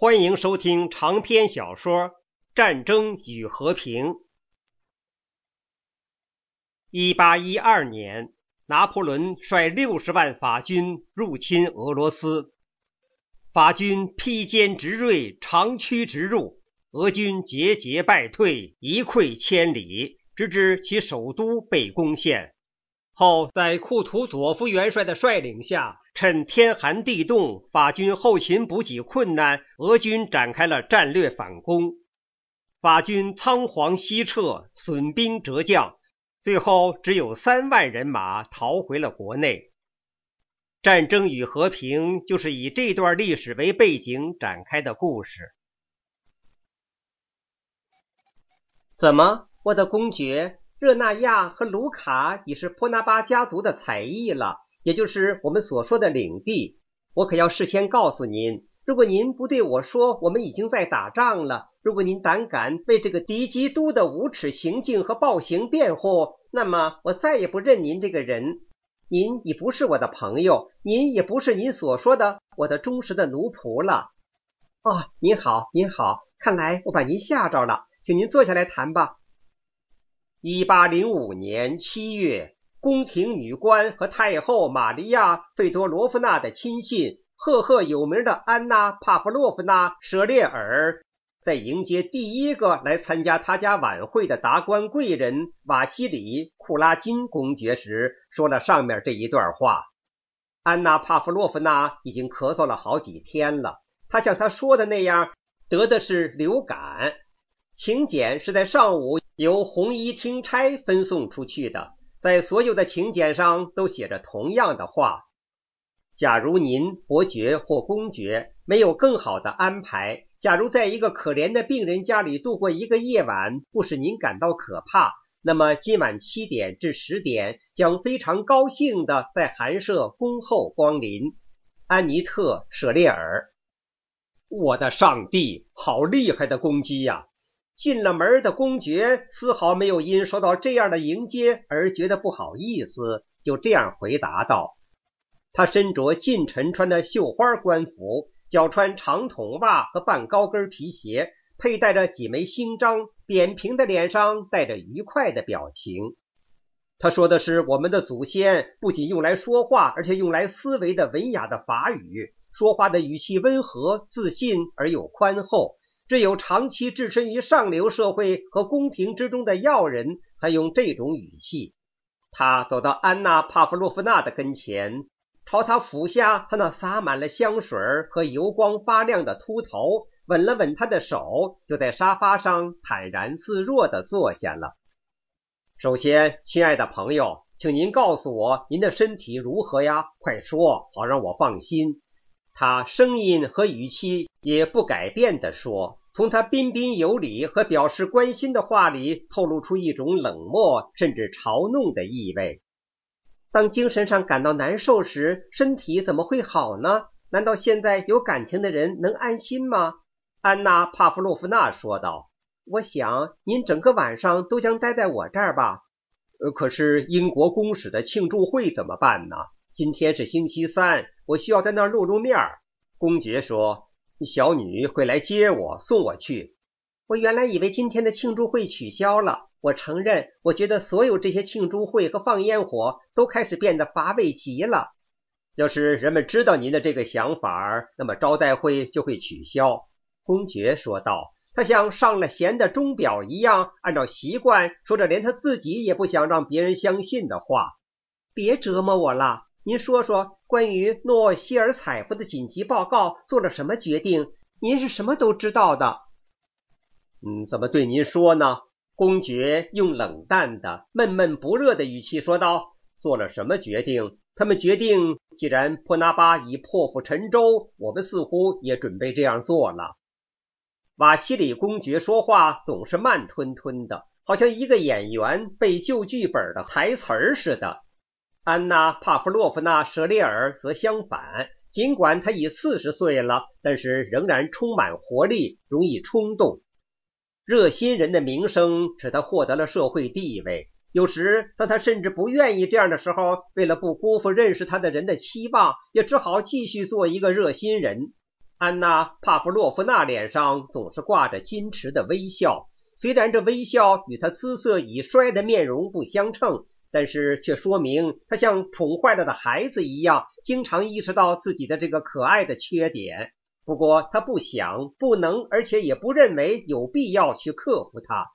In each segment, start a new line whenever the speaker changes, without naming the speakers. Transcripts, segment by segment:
欢迎收听长篇小说《战争与和平》。一八一二年，拿破仑率六十万法军入侵俄罗斯，法军披坚执锐，长驱直入，俄军节节败退，一溃千里，直至其首都被攻陷。后在库图佐夫元帅的率领下，趁天寒地冻，法军后勤补给困难，俄军展开了战略反攻。法军仓皇西撤，损兵折将，最后只有三万人马逃回了国内。战争与和平就是以这段历史为背景展开的故事。
怎么，我的公爵？热那亚和卢卡已是波拿巴家族的采邑了，也就是我们所说的领地。我可要事先告诉您，如果您不对我说我们已经在打仗了，如果您胆敢为这个敌基督的无耻行径和暴行辩护，那么我再也不认您这个人。您已不是我的朋友，您也不是您所说的我的忠实的奴仆了。哦，您好，您好，看来我把您吓着了，请您坐下来谈吧。
一八零五年七月，宫廷女官和太后玛利亚·费多罗夫娜的亲信，赫赫有名的安娜·帕夫洛夫娜·舍列尔，在迎接第一个来参加他家晚会的达官贵人瓦西里·库拉金公爵时，说了上面这一段话。安娜·帕夫洛夫娜已经咳嗽了好几天了，她像她说的那样，得的是流感。请柬是在上午。由红衣听差分送出去的，在所有的请柬上都写着同样的话：假如您伯爵或公爵没有更好的安排，假如在一个可怜的病人家里度过一个夜晚不使您感到可怕，那么今晚七点至十点将非常高兴地在寒舍恭候光临。安妮特·舍列尔。我的上帝，好厉害的攻击呀！进了门的公爵丝毫没有因受到这样的迎接而觉得不好意思，就这样回答道：“他身着近臣穿的绣花官服，脚穿长筒袜和半高跟皮鞋，佩戴着几枚星章，扁平的脸上带着愉快的表情。他说的是我们的祖先不仅用来说话，而且用来思维的文雅的法语，说话的语气温和、自信而又宽厚。”只有长期置身于上流社会和宫廷之中的要人才用这种语气。他走到安娜·帕夫洛夫娜的跟前，朝她抚下她那洒满了香水和油光发亮的秃头，吻了吻她的手，就在沙发上坦然自若地坐下了。首先，亲爱的朋友，请您告诉我您的身体如何呀？快说，好让我放心。他声音和语气也不改变地说，从他彬彬有礼和表示关心的话里透露出一种冷漠甚至嘲弄的意味。
当精神上感到难受时，身体怎么会好呢？难道现在有感情的人能安心吗？
安娜·帕夫洛夫娜说道：“
我想您整个晚上都将待在我这儿吧。
呃，可是英国公使的庆祝会怎么办呢？”今天是星期三，我需要在那儿露露面。公爵说：“小女会来接我，送我去。”
我原来以为今天的庆祝会取消了。我承认，我觉得所有这些庆祝会和放烟火都开始变得乏味极了。
要是人们知道您的这个想法，那么招待会就会取消。”公爵说道。他像上了弦的钟表一样，按照习惯说着连他自己也不想让别人相信的话。
别折磨我了。您说说关于诺希尔采夫的紧急报告做了什么决定？您是什么都知道的。
嗯，怎么对您说呢？公爵用冷淡的、闷闷不乐的语气说道：“做了什么决定？他们决定，既然普纳巴已破釜沉舟，我们似乎也准备这样做了。”瓦西里公爵说话总是慢吞吞的，好像一个演员背旧剧本的台词儿似的。安娜·帕夫洛夫娜·舍列尔则相反，尽管她已四十岁了，但是仍然充满活力，容易冲动。热心人的名声使她获得了社会地位。有时，当她甚至不愿意这样的时候，为了不辜负认识她的人的期望，也只好继续做一个热心人。安娜·帕夫洛夫娜脸上总是挂着矜持的微笑，虽然这微笑与她姿色已衰的面容不相称，但是却说明他像宠坏了的孩子一样，经常意识到自己的这个可爱的缺点。不过他不想、不能，而且也不认为有必要去克服它。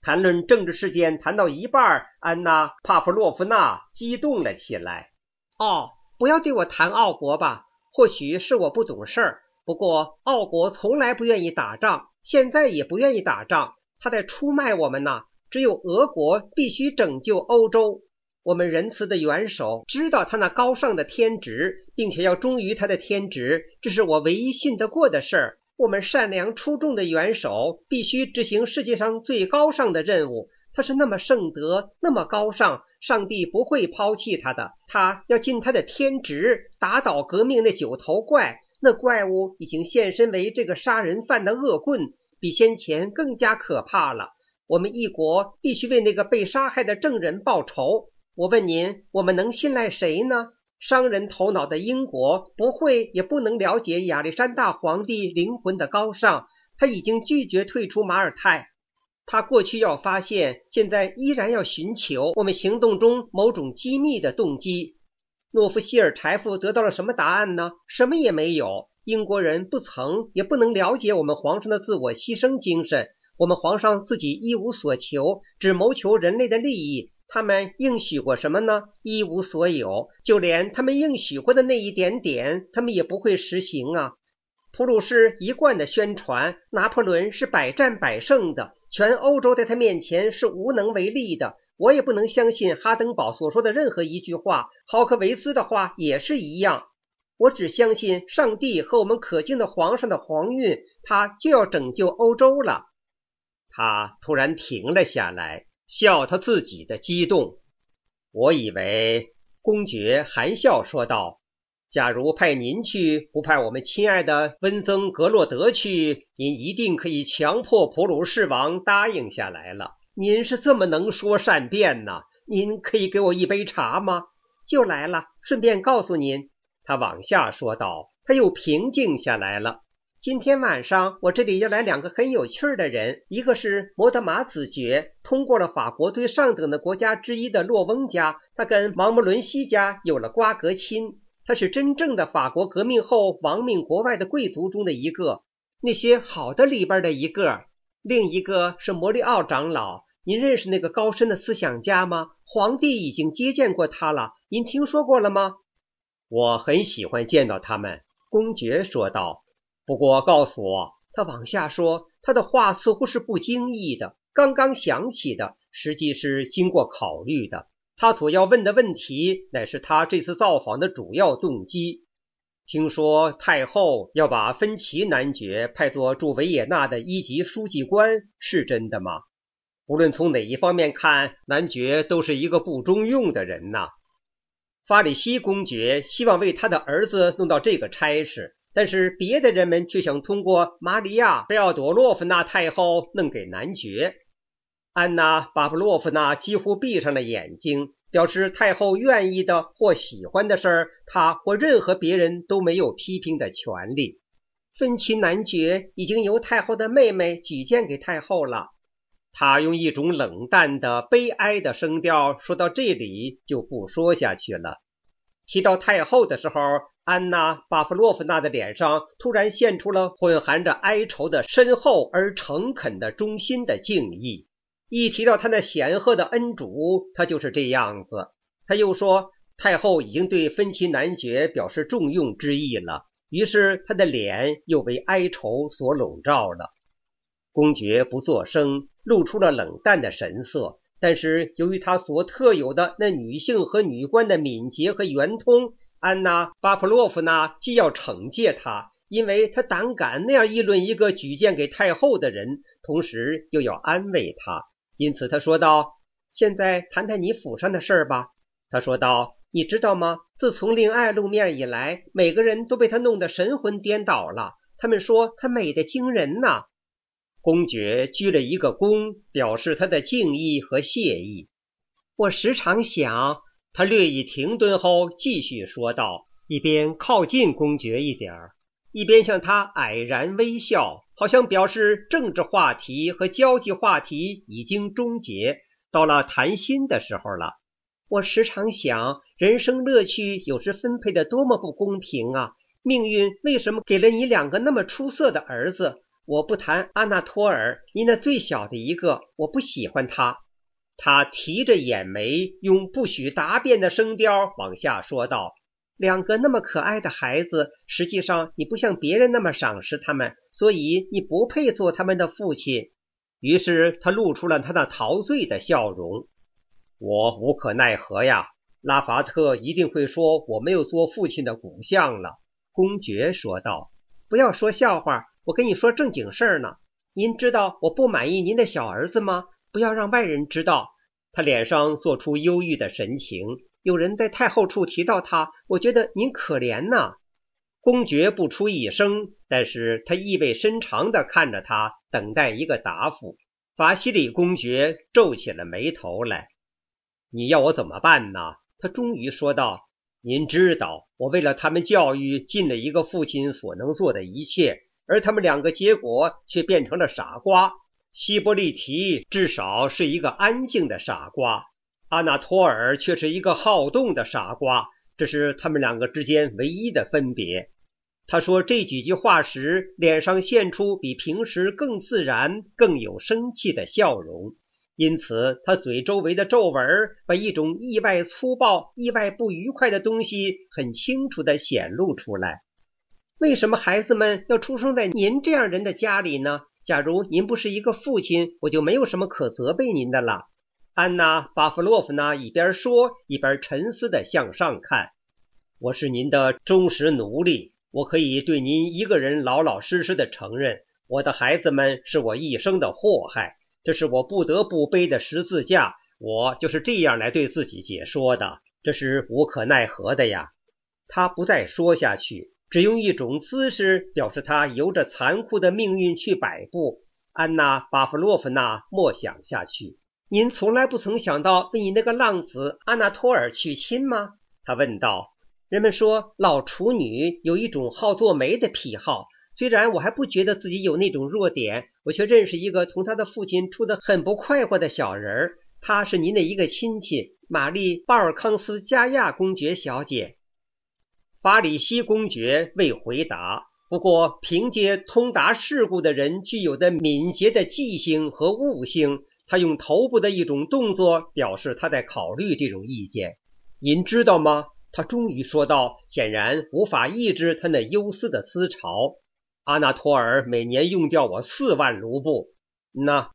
谈论政治事件谈到一半，安娜·帕夫洛夫娜激动了起来。
“哦，不要对我谈奥国吧，或许是我不懂事儿。”不过，奥国从来不愿意打仗，现在也不愿意打仗。他在出卖我们呢。只有俄国必须拯救欧洲。我们仁慈的元首知道他那高尚的天职，并且要忠于他的天职，这是我唯一信得过的事儿。我们善良出众的元首必须执行世界上最高尚的任务。他是那么圣德，那么高尚，上帝不会抛弃他的。他要尽他的天职，打倒革命那九头怪。那怪物已经现身为这个杀人犯的恶棍，比先前更加可怕了。我们一国必须为那个被杀害的证人报仇。我问您，我们能信赖谁呢？商人头脑的英国不会也不能了解亚历山大皇帝灵魂的高尚。他已经拒绝退出马耳泰。他过去要发现，现在依然要寻求我们行动中某种机密的动机。诺夫希尔柴夫得到了什么答案呢？什么也没有。英国人不曾也不能了解我们皇上的自我牺牲精神。我们皇上自己一无所求，只谋求人类的利益。他们应许过什么呢？一无所有。就连他们应许过的那一点点，他们也不会实行啊。普鲁士一贯的宣传，拿破仑是百战百胜的，全欧洲在他面前是无能为力的。我也不能相信哈登堡所说的任何一句话，豪克维斯的话也是一样。我只相信上帝和我们可敬的皇上的皇运，他就要拯救欧洲了。
他突然停了下来，笑他自己的激动。我以为，公爵含笑说道：“假如派您去，不派我们亲爱的温曾格洛德去，您一定可以强迫普鲁士王答应下来了。”您是这么能说善辩呢？您可以给我一杯茶吗？
就来了，顺便告诉您，
他往下说道。他又平静下来了。
今天晚上我这里要来两个很有趣儿的人，一个是摩德马子爵，通过了法国最上等的国家之一的洛翁家，他跟王莫伦西家有了瓜葛亲。他是真正的法国革命后亡命国外的贵族中的一个，那些好的里边的一个。另一个是摩利奥长老。您认识那个高深的思想家吗？皇帝已经接见过他了，您听说过了吗？
我很喜欢见到他们，公爵说道。不过告诉我，
他往下说，他的话似乎是不经意的，刚刚想起的，实际是经过考虑的。他所要问的问题，乃是他这次造访的主要动机。
听说太后要把芬奇男爵派作驻维也纳的一级书记官，是真的吗？无论从哪一方面看，男爵都是一个不中用的人呐。法里西公爵希望为他的儿子弄到这个差事，但是别的人们却想通过玛利亚·费奥多洛夫娜太后弄给男爵。安娜·巴布洛夫娜几乎闭上了眼睛，表示太后愿意的或喜欢的事儿，她或任何别人都没有批评的权利。
芬奇男爵已经由太后的妹妹举荐给太后了。
他用一种冷淡的、悲哀的声调说到这里，就不说下去了。提到太后的时候，安娜·巴夫洛夫娜的脸上突然现出了混含着哀愁的深厚而诚恳的衷心的敬意。一提到他那显赫的恩主，他就是这样子。他又说，太后已经对芬奇男爵表示重用之意了，于是他的脸又被哀愁所笼罩了。公爵不作声。露出了冷淡的神色，但是由于他所特有的那女性和女官的敏捷和圆通，安娜·巴普洛夫娜既要惩戒他，因为他胆敢那样议论一个举荐给太后的人，同时又要安慰他，因此他说道：“
现在谈谈你府上的事儿吧。”
他说道：“
你知道吗？自从令爱露面以来，每个人都被他弄得神魂颠倒了。他们说她美得惊人呐。”
公爵鞠了一个躬，表示他的敬意和谢意。
我时常想，他略一停顿后继续说道，一边靠近公爵一点儿。
一边向他蔼然微笑，好像表示政治话题和交际话题已经终结，到了谈心的时候了。我时常想，人生乐趣有时分配的多么不公平啊！命运为什么给了你两个那么出色的儿子？我不谈阿纳托尔，你那最小的一个，我不喜欢他。他提着眼眉，用不许答辩的声调往下说道：“两个那么可爱的孩子，实际上你不像别人那么赏识他们，所以你不配做他们的父亲。”于是他露出了他那陶醉的笑容。我无可奈何呀，拉法特一定会说我没有做父亲的骨相了。”公爵说道。“不要说笑话，我跟你说正经事儿呢。您知道我不满意您的小儿子吗？”不要让外人知道。他脸上做出忧郁的神情。有人在太后处提到他，我觉得您可怜呐。公爵不出一声，但是他意味深长地看着他，等待一个答复。法西里公爵皱起了眉头来。你要我怎么办呢？他终于说道：“您知道，我为了他们教育，尽了一个父亲所能做的一切，而他们两个结果却变成了傻瓜。”希波利提至少是一个安静的傻瓜，阿纳托尔却是一个好动的傻瓜，这是他们两个之间唯一的分别。他说这几句话时，脸上现出比平时更自然、更有生气的笑容，因此他嘴周围的皱纹把一种意外粗暴、意外不愉快的东西很清楚地显露出来。为什么孩子们要出生在您这样人的家里呢？假如您不是一个父亲，我就没有什么可责备您的了。安娜·巴夫洛夫娜一边说，一边沉思地向上看。我是您的忠实奴隶，我可以对您一个人老老实实的承认，我的孩子们是我一生的祸害，这是我不得不背的十字架。我就是这样来对自己解说的，这是无可奈何的呀。他不再说下去。只用一种姿势表示他由着残酷的命运去摆布。安娜·巴夫洛夫娜默想下去：“您从来不曾想到为你那个浪子阿纳托尔娶亲吗？”他问道。“人们说老处女有一种好做媒的癖好，虽然我还不觉得自己有那种弱点，我却认识一个同他的父亲处得很不快活的小人儿。他是您的一个亲戚，玛丽·鲍尔康斯加亚公爵小姐。”法里西公爵未回答，不过凭借通达事故的人具有的敏捷的记性和悟性，他用头部的一种动作表示他在考虑这种意见。您知道吗？他终于说道，显然无法抑制他那忧思的思潮。阿纳托尔每年用掉我四万卢布。那，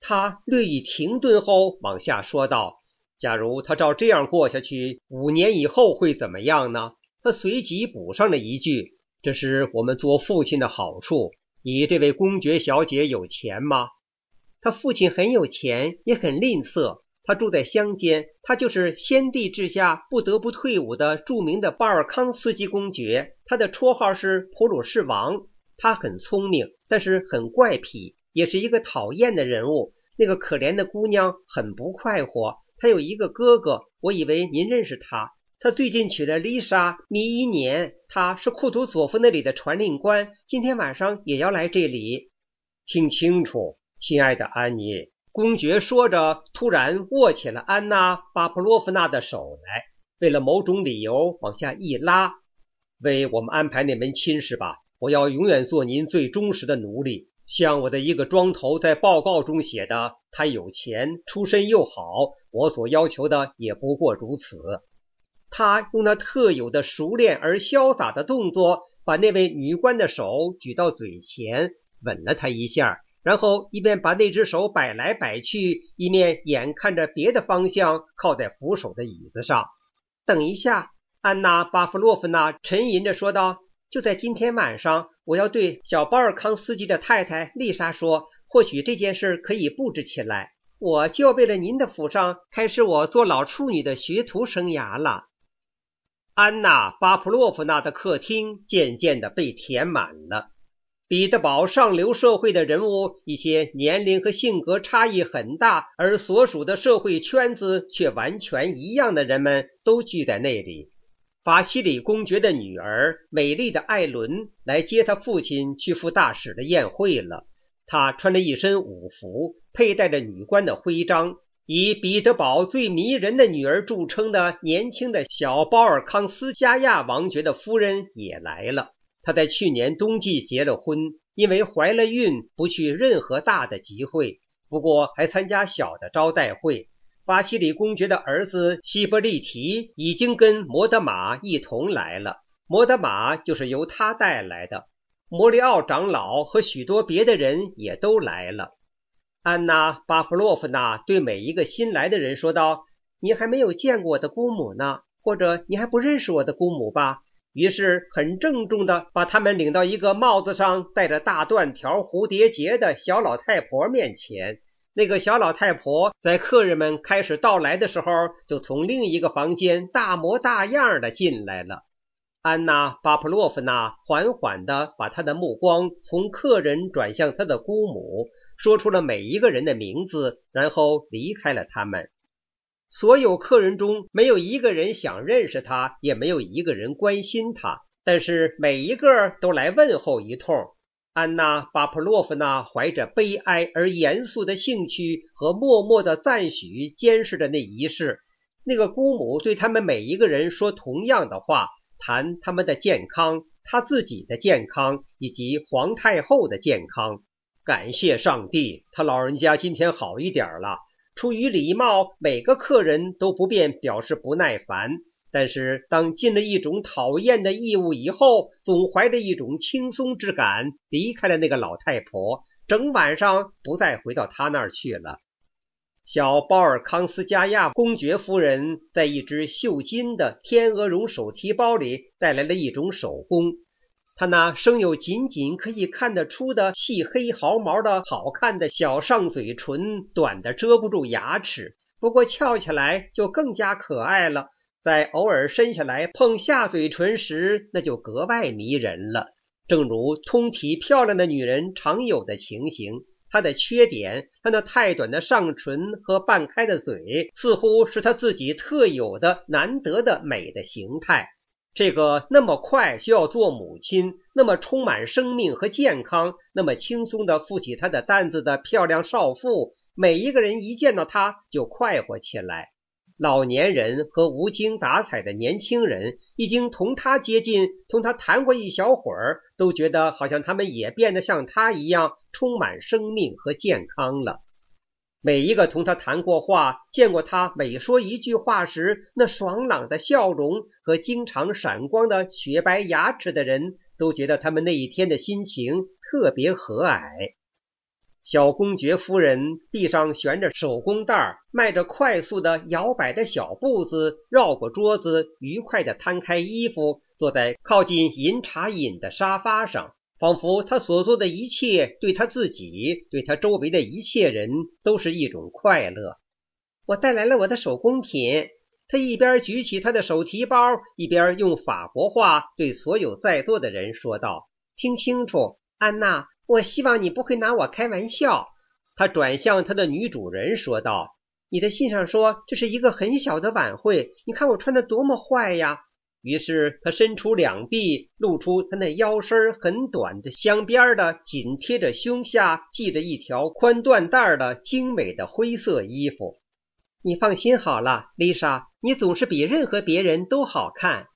他略一停顿后往下说道：“假如他照这样过下去，五年以后会怎么样呢？”他随即补上了一句：“这是我们做父亲的好处。你这位公爵小姐有钱吗？”他父亲很有钱，也很吝啬。他住在乡间。他就是先帝治下不得不退伍的著名的巴尔康斯基公爵。他的绰号是普鲁士王。他很聪明，但是很怪癖，也是一个讨厌的人物。那个可怜的姑娘很不快活。她有一个哥哥，我以为您认识他。他最近娶了丽莎·米伊年，他是库图佐夫那里的传令官，今天晚上也要来这里。听清楚，亲爱的安妮，公爵说着，突然握起了安娜·巴普洛夫娜的手来，为了某种理由往下一拉。为我们安排那门亲事吧，我要永远做您最忠实的奴隶。像我的一个庄头在报告中写的，他有钱，出身又好，我所要求的也不过如此。他用那特有的熟练而潇洒的动作，把那位女官的手举到嘴前，吻了她一下，然后一边把那只手摆来摆去，一面眼看着别的方向靠在扶手的椅子上。等一下，安娜·巴夫洛夫娜沉吟着说道：“就在今天晚上，我要对小鲍尔康斯基的太太丽莎说，或许这件事可以布置起来。我就要为了您的府上开始我做老处女的学徒生涯了。”安娜·巴普洛夫娜的客厅渐渐地被填满了。彼得堡上流社会的人物，一些年龄和性格差异很大，而所属的社会圈子却完全一样的人们，都聚在那里。法西里公爵的女儿美丽的艾伦来接他父亲去赴大使的宴会了。她穿着一身舞服，佩戴着女官的徽章。以彼得堡最迷人的女儿著称的年轻的小包尔康斯加亚王爵的夫人也来了。她在去年冬季结了婚，因为怀了孕，不去任何大的集会，不过还参加小的招待会。巴西里公爵的儿子西伯利提已经跟摩德玛一同来了，摩德玛就是由他带来的。摩里奥长老和许多别的人也都来了。安娜·巴甫洛夫娜对每一个新来的人说道：“你还没有见过我的姑母呢，或者你还不认识我的姑母吧？”于是很郑重地把他们领到一个帽子上戴着大缎条蝴蝶结的小老太婆面前。那个小老太婆在客人们开始到来的时候，就从另一个房间大模大样的进来了。安娜·巴甫洛夫娜缓缓地把她的目光从客人转向她的姑母。说出了每一个人的名字，然后离开了他们。所有客人中没有一个人想认识他，也没有一个人关心他，但是每一个都来问候一通。安娜·巴普洛夫娜怀着悲哀而严肃的兴趣和默默的赞许，监视着那仪式。那个姑母对他们每一个人说同样的话，谈他们的健康、他自己的健康以及皇太后的健康。感谢上帝，他老人家今天好一点了。出于礼貌，每个客人都不便表示不耐烦。但是当尽了一种讨厌的义务以后，总怀着一种轻松之感离开了那个老太婆，整晚上不再回到她那儿去了。小鲍尔康斯加亚公爵夫人在一只绣金的天鹅绒手提包里带来了一种手工。他那生有仅仅可以看得出的细黑毫毛的好看的小上嘴唇，短的遮不住牙齿，不过翘起来就更加可爱了。在偶尔伸下来碰下嘴唇时，那就格外迷人了。正如通体漂亮的女人常有的情形，她的缺点，她那太短的上唇和半开的嘴，似乎是她自己特有的难得的美的形态。这个那么快就要做母亲，那么充满生命和健康，那么轻松的负起她的担子的漂亮少妇，每一个人一见到她就快活起来。老年人和无精打采的年轻人，已经同她接近，同她谈过一小会儿，都觉得好像他们也变得像她一样充满生命和健康了。每一个同他谈过话、见过他每说一句话时那爽朗的笑容和经常闪光的雪白牙齿的人，都觉得他们那一天的心情特别和蔼。小公爵夫人臂上悬着手工袋，迈着快速的摇摆的小步子，绕过桌子，愉快地摊开衣服，坐在靠近饮茶饮的沙发上。仿佛他所做的一切，对他自己，对他周围的一切人，都是一种快乐。我带来了我的手工品。他一边举起他的手提包，一边用法国话对所有在座的人说道：“听清楚，安娜，我希望你不会拿我开玩笑。”他转向他的女主人说道：“你的信上说这是一个很小的晚会，你看我穿的多么坏呀！”于是他伸出两臂，露出他那腰身很短的镶边的、紧贴着胸下系着一条宽缎带的精美的灰色衣服。你放心好了，丽莎，你总是比任何别人都好看。